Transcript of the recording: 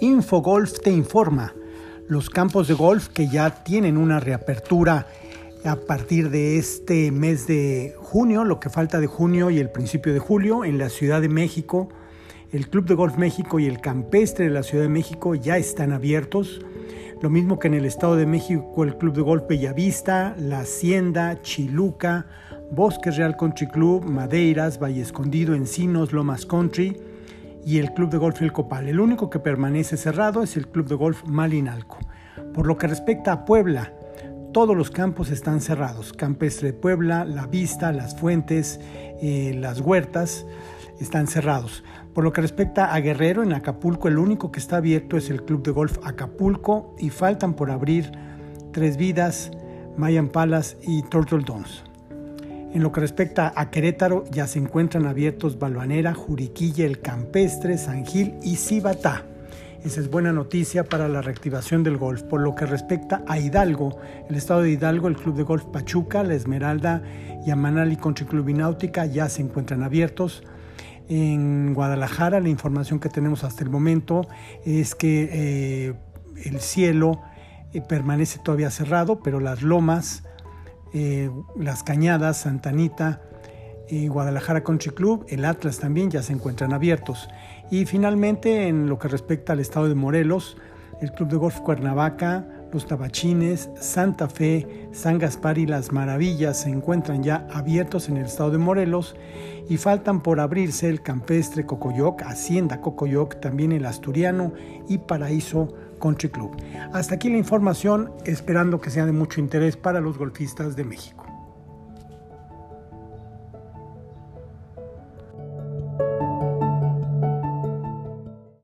Infogolf te informa. Los campos de golf que ya tienen una reapertura a partir de este mes de junio, lo que falta de junio y el principio de julio, en la Ciudad de México, el Club de Golf México y el Campestre de la Ciudad de México ya están abiertos. Lo mismo que en el Estado de México, el Club de Golf Bellavista, La Hacienda, Chiluca, Bosque Real Country Club, Madeiras, Valle Escondido, Encinos, Lomas Country y el Club de Golf El Copal. El único que permanece cerrado es el Club de Golf Malinalco. Por lo que respecta a Puebla, todos los campos están cerrados. Campestre de Puebla, La Vista, Las Fuentes, eh, Las Huertas están cerrados. Por lo que respecta a Guerrero, en Acapulco el único que está abierto es el Club de Golf Acapulco y faltan por abrir Tres Vidas, Mayan Palas y Turtle Downs. En lo que respecta a Querétaro, ya se encuentran abiertos Balvanera, Juriquilla, El Campestre, San Gil y Cibatá. Esa es buena noticia para la reactivación del golf. Por lo que respecta a Hidalgo, el estado de Hidalgo, el Club de Golf Pachuca, La Esmeralda y Amanali Country Club y Náutica ya se encuentran abiertos. En Guadalajara la información que tenemos hasta el momento es que eh, el cielo eh, permanece todavía cerrado, pero las lomas, eh, las cañadas, Santanita, Guadalajara Country Club, el Atlas también ya se encuentran abiertos. Y finalmente, en lo que respecta al estado de Morelos, el Club de Golf Cuernavaca, los Tabachines, Santa Fe, San Gaspar y Las Maravillas se encuentran ya abiertos en el estado de Morelos y faltan por abrirse el Campestre Cocoyoc, Hacienda Cocoyoc, también el Asturiano y Paraíso Country Club. Hasta aquí la información, esperando que sea de mucho interés para los golfistas de México.